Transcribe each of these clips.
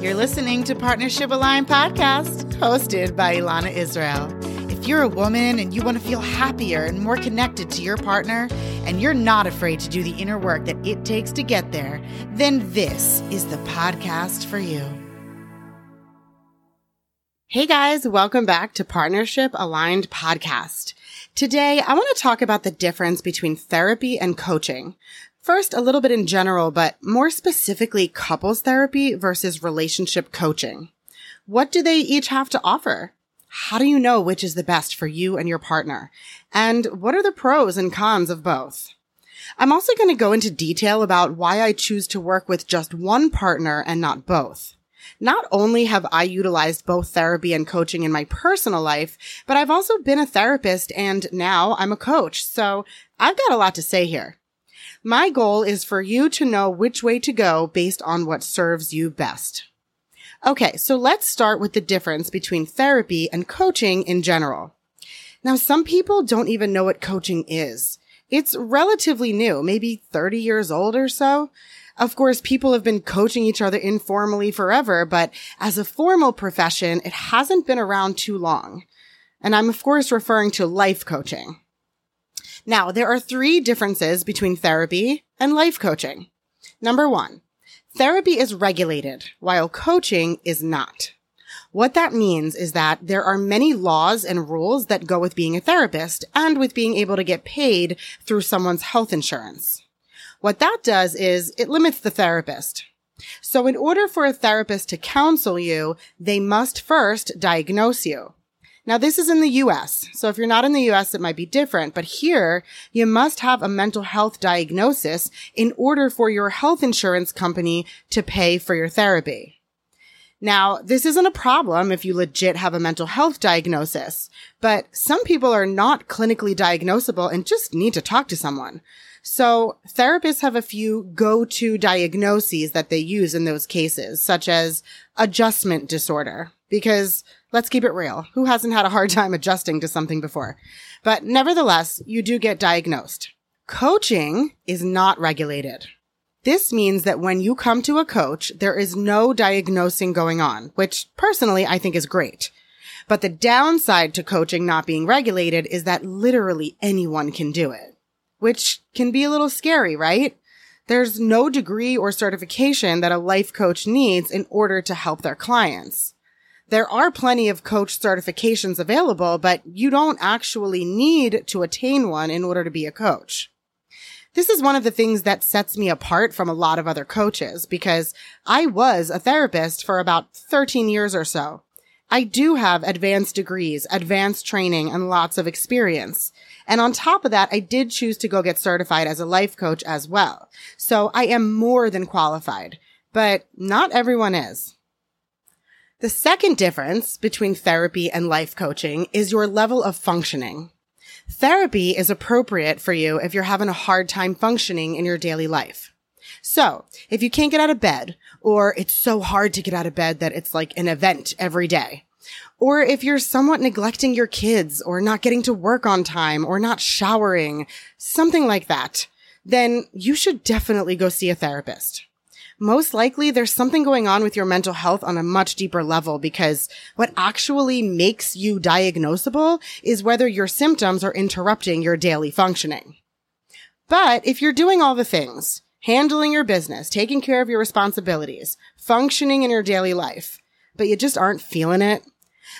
You're listening to Partnership Aligned Podcast, hosted by Elana Israel. If you're a woman and you want to feel happier and more connected to your partner, and you're not afraid to do the inner work that it takes to get there, then this is the podcast for you. Hey guys, welcome back to Partnership Aligned Podcast. Today, I want to talk about the difference between therapy and coaching. First, a little bit in general, but more specifically, couples therapy versus relationship coaching. What do they each have to offer? How do you know which is the best for you and your partner? And what are the pros and cons of both? I'm also going to go into detail about why I choose to work with just one partner and not both. Not only have I utilized both therapy and coaching in my personal life, but I've also been a therapist and now I'm a coach. So I've got a lot to say here. My goal is for you to know which way to go based on what serves you best. Okay, so let's start with the difference between therapy and coaching in general. Now, some people don't even know what coaching is. It's relatively new, maybe 30 years old or so. Of course, people have been coaching each other informally forever, but as a formal profession, it hasn't been around too long. And I'm of course referring to life coaching. Now, there are three differences between therapy and life coaching. Number one, therapy is regulated while coaching is not. What that means is that there are many laws and rules that go with being a therapist and with being able to get paid through someone's health insurance. What that does is it limits the therapist. So in order for a therapist to counsel you, they must first diagnose you. Now, this is in the US. So if you're not in the US, it might be different. But here, you must have a mental health diagnosis in order for your health insurance company to pay for your therapy. Now, this isn't a problem if you legit have a mental health diagnosis, but some people are not clinically diagnosable and just need to talk to someone. So therapists have a few go-to diagnoses that they use in those cases, such as adjustment disorder, because Let's keep it real. Who hasn't had a hard time adjusting to something before? But nevertheless, you do get diagnosed. Coaching is not regulated. This means that when you come to a coach, there is no diagnosing going on, which personally I think is great. But the downside to coaching not being regulated is that literally anyone can do it, which can be a little scary, right? There's no degree or certification that a life coach needs in order to help their clients there are plenty of coach certifications available, but you don't actually need to attain one in order to be a coach. This is one of the things that sets me apart from a lot of other coaches because I was a therapist for about 13 years or so. I do have advanced degrees, advanced training, and lots of experience. And on top of that, I did choose to go get certified as a life coach as well. So I am more than qualified, but not everyone is. The second difference between therapy and life coaching is your level of functioning. Therapy is appropriate for you if you're having a hard time functioning in your daily life. So, if you can't get out of bed, or it's so hard to get out of bed that it's like an event every day, or if you're somewhat neglecting your kids, or not getting to work on time, or not showering, something like that, then you should definitely go see a therapist most likely there's something going on with your mental health on a much deeper level because what actually makes you diagnosable is whether your symptoms are interrupting your daily functioning. But if you're doing all the things, handling your business, taking care of your responsibilities, functioning in your daily life, but you just aren't feeling it,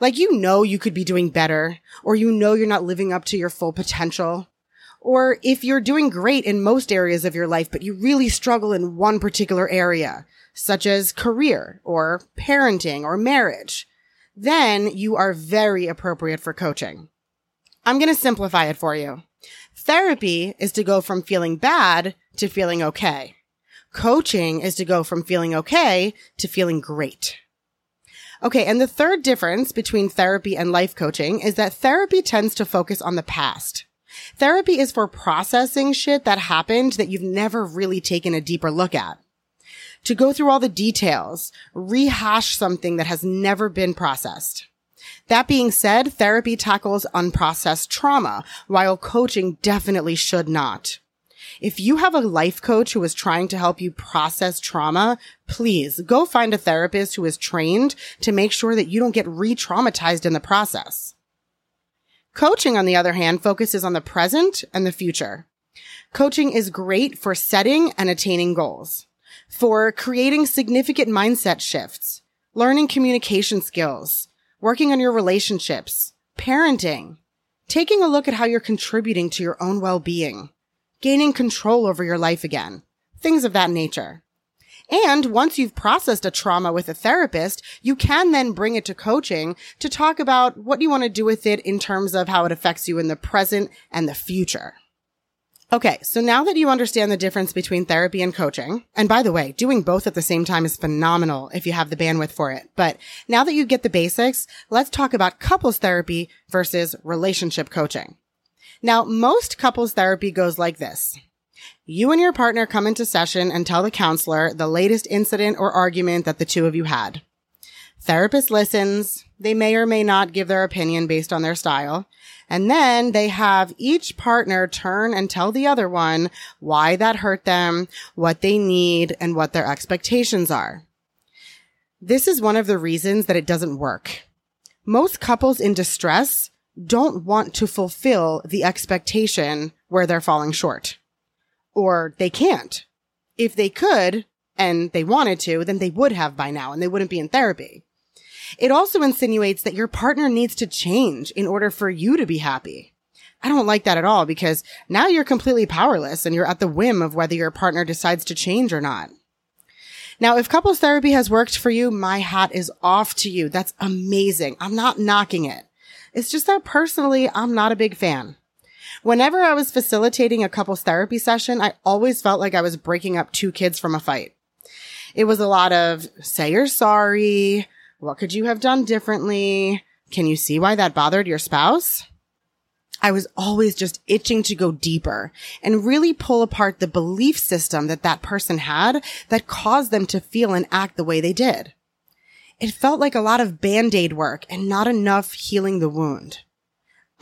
like you know you could be doing better, or you know you're not living up to your full potential, or if you're doing great in most areas of your life, but you really struggle in one particular area, such as career or parenting or marriage, then you are very appropriate for coaching. I'm going to simplify it for you. Therapy is to go from feeling bad to feeling okay. Coaching is to go from feeling okay to feeling great. Okay. And the third difference between therapy and life coaching is that therapy tends to focus on the past. Therapy is for processing shit that happened that you've never really taken a deeper look at. To go through all the details, rehash something that has never been processed. That being said, therapy tackles unprocessed trauma, while coaching definitely should not. If you have a life coach who is trying to help you process trauma, please go find a therapist who is trained to make sure that you don't get re-traumatized in the process. Coaching, on the other hand, focuses on the present and the future. Coaching is great for setting and attaining goals, for creating significant mindset shifts, learning communication skills, working on your relationships, parenting, taking a look at how you're contributing to your own well-being, gaining control over your life again, things of that nature. And once you've processed a trauma with a therapist, you can then bring it to coaching to talk about what you want to do with it in terms of how it affects you in the present and the future. Okay, so now that you understand the difference between therapy and coaching, and by the way, doing both at the same time is phenomenal if you have the bandwidth for it. But now that you get the basics, let's talk about couples therapy versus relationship coaching. Now, most couples therapy goes like this. You and your partner come into session and tell the counselor the latest incident or argument that the two of you had. Therapist listens. They may or may not give their opinion based on their style. And then they have each partner turn and tell the other one why that hurt them, what they need, and what their expectations are. This is one of the reasons that it doesn't work. Most couples in distress don't want to fulfill the expectation where they're falling short. Or they can't. If they could, and they wanted to, then they would have by now and they wouldn't be in therapy. It also insinuates that your partner needs to change in order for you to be happy. I don't like that at all because now you're completely powerless and you're at the whim of whether your partner decides to change or not. Now, if couples therapy has worked for you, my hat is off to you. That's amazing. I'm not knocking it. It's just that personally, I'm not a big fan. Whenever I was facilitating a couples therapy session, I always felt like I was breaking up two kids from a fight. It was a lot of say you're sorry, what could you have done differently? Can you see why that bothered your spouse? I was always just itching to go deeper and really pull apart the belief system that that person had that caused them to feel and act the way they did. It felt like a lot of band-aid work and not enough healing the wound.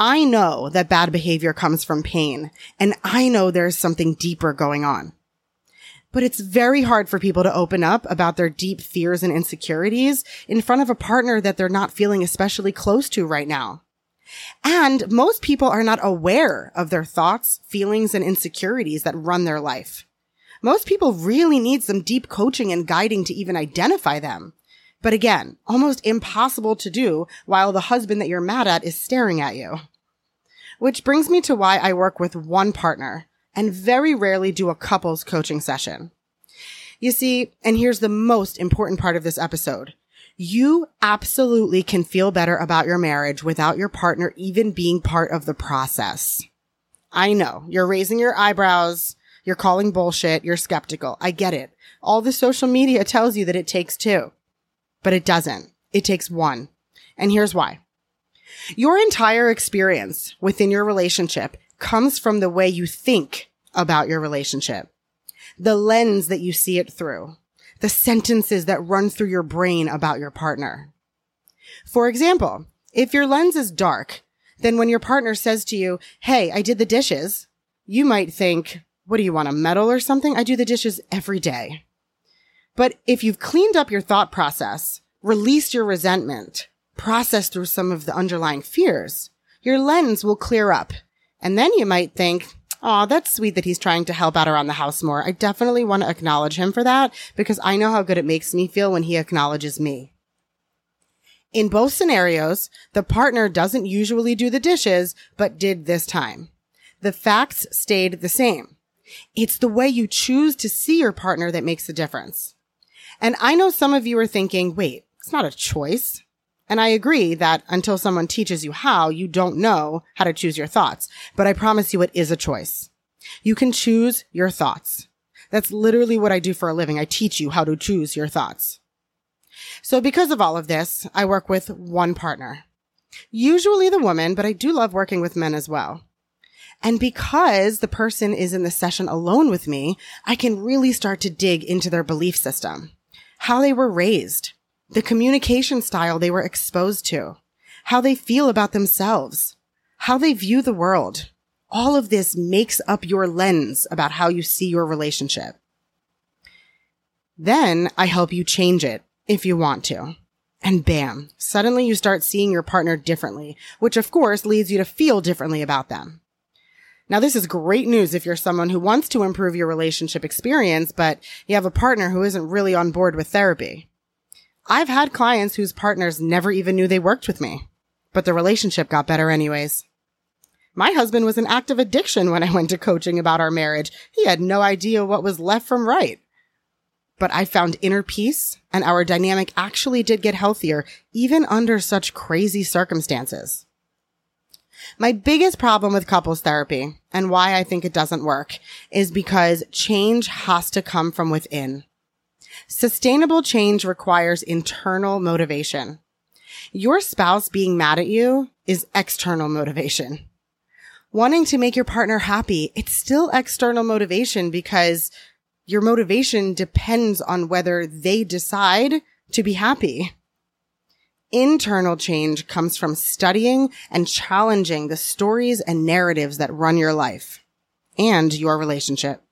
I know that bad behavior comes from pain and I know there's something deeper going on but it's very hard for people to open up about their deep fears and insecurities in front of a partner that they're not feeling especially close to right now. And most people are not aware of their thoughts, feelings, and insecurities that run their life. Most people really need some deep coaching and guiding to even identify them. But again, almost impossible to do while the husband that you're mad at is staring at you. Which brings me to why I work with one partner and very rarely do a couples coaching session. You see, and here's the most important part of this episode. You absolutely can feel better about your marriage without your partner even being part of the process. I know you're raising your eyebrows. You're calling bullshit. You're skeptical. I get it. All the social media tells you that it takes two, but it doesn't. It takes one. And here's why. Your entire experience within your relationship comes from the way you think about your relationship, the lens that you see it through, the sentences that run through your brain about your partner. For example, if your lens is dark, then when your partner says to you, Hey, I did the dishes, you might think, what do you want a medal or something? I do the dishes every day. But if you've cleaned up your thought process, released your resentment, processed through some of the underlying fears, your lens will clear up and then you might think, Oh, that's sweet that he's trying to help out around the house more. I definitely want to acknowledge him for that because I know how good it makes me feel when he acknowledges me. In both scenarios, the partner doesn't usually do the dishes, but did this time. The facts stayed the same. It's the way you choose to see your partner that makes the difference. And I know some of you are thinking, wait, it's not a choice. And I agree that until someone teaches you how, you don't know how to choose your thoughts. But I promise you it is a choice. You can choose your thoughts. That's literally what I do for a living. I teach you how to choose your thoughts. So because of all of this, I work with one partner. Usually the woman, but I do love working with men as well. And because the person is in the session alone with me, I can really start to dig into their belief system, how they were raised, the communication style they were exposed to, how they feel about themselves, how they view the world, all of this makes up your lens about how you see your relationship. Then I help you change it if you want to. And bam, suddenly you start seeing your partner differently, which of course leads you to feel differently about them. Now, this is great news if you're someone who wants to improve your relationship experience, but you have a partner who isn't really on board with therapy. I've had clients whose partners never even knew they worked with me, but the relationship got better anyways. My husband was in active addiction when I went to coaching about our marriage. He had no idea what was left from right. But I found inner peace and our dynamic actually did get healthier even under such crazy circumstances. My biggest problem with couples therapy and why I think it doesn't work is because change has to come from within. Sustainable change requires internal motivation. Your spouse being mad at you is external motivation. Wanting to make your partner happy, it's still external motivation because your motivation depends on whether they decide to be happy. Internal change comes from studying and challenging the stories and narratives that run your life and your relationship.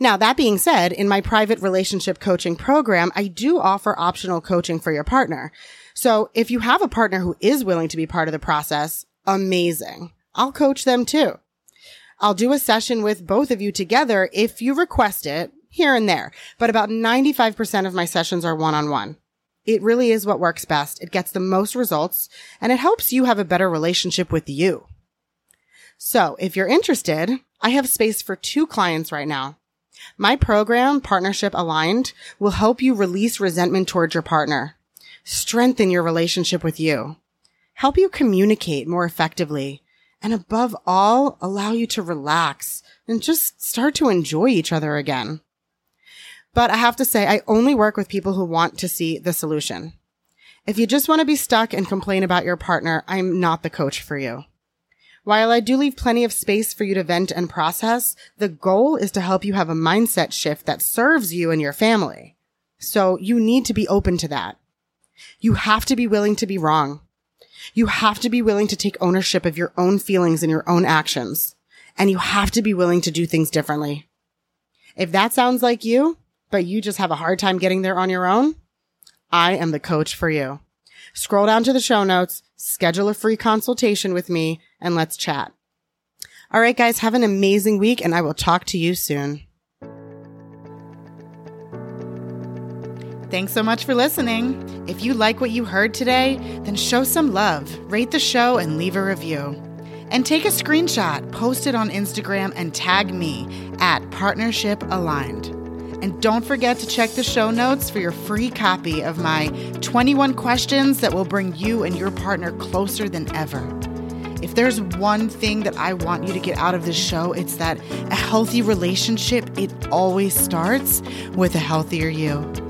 Now, that being said, in my private relationship coaching program, I do offer optional coaching for your partner. So if you have a partner who is willing to be part of the process, amazing. I'll coach them too. I'll do a session with both of you together if you request it here and there, but about 95% of my sessions are one on one. It really is what works best. It gets the most results and it helps you have a better relationship with you. So if you're interested, I have space for two clients right now. My program, Partnership Aligned, will help you release resentment towards your partner, strengthen your relationship with you, help you communicate more effectively, and above all, allow you to relax and just start to enjoy each other again. But I have to say, I only work with people who want to see the solution. If you just want to be stuck and complain about your partner, I'm not the coach for you. While I do leave plenty of space for you to vent and process, the goal is to help you have a mindset shift that serves you and your family. So you need to be open to that. You have to be willing to be wrong. You have to be willing to take ownership of your own feelings and your own actions. And you have to be willing to do things differently. If that sounds like you, but you just have a hard time getting there on your own, I am the coach for you. Scroll down to the show notes, schedule a free consultation with me, and let's chat. All right, guys, have an amazing week, and I will talk to you soon. Thanks so much for listening. If you like what you heard today, then show some love, rate the show, and leave a review. And take a screenshot, post it on Instagram, and tag me at Partnership Aligned. And don't forget to check the show notes for your free copy of my 21 questions that will bring you and your partner closer than ever. If there's one thing that I want you to get out of this show, it's that a healthy relationship, it always starts with a healthier you.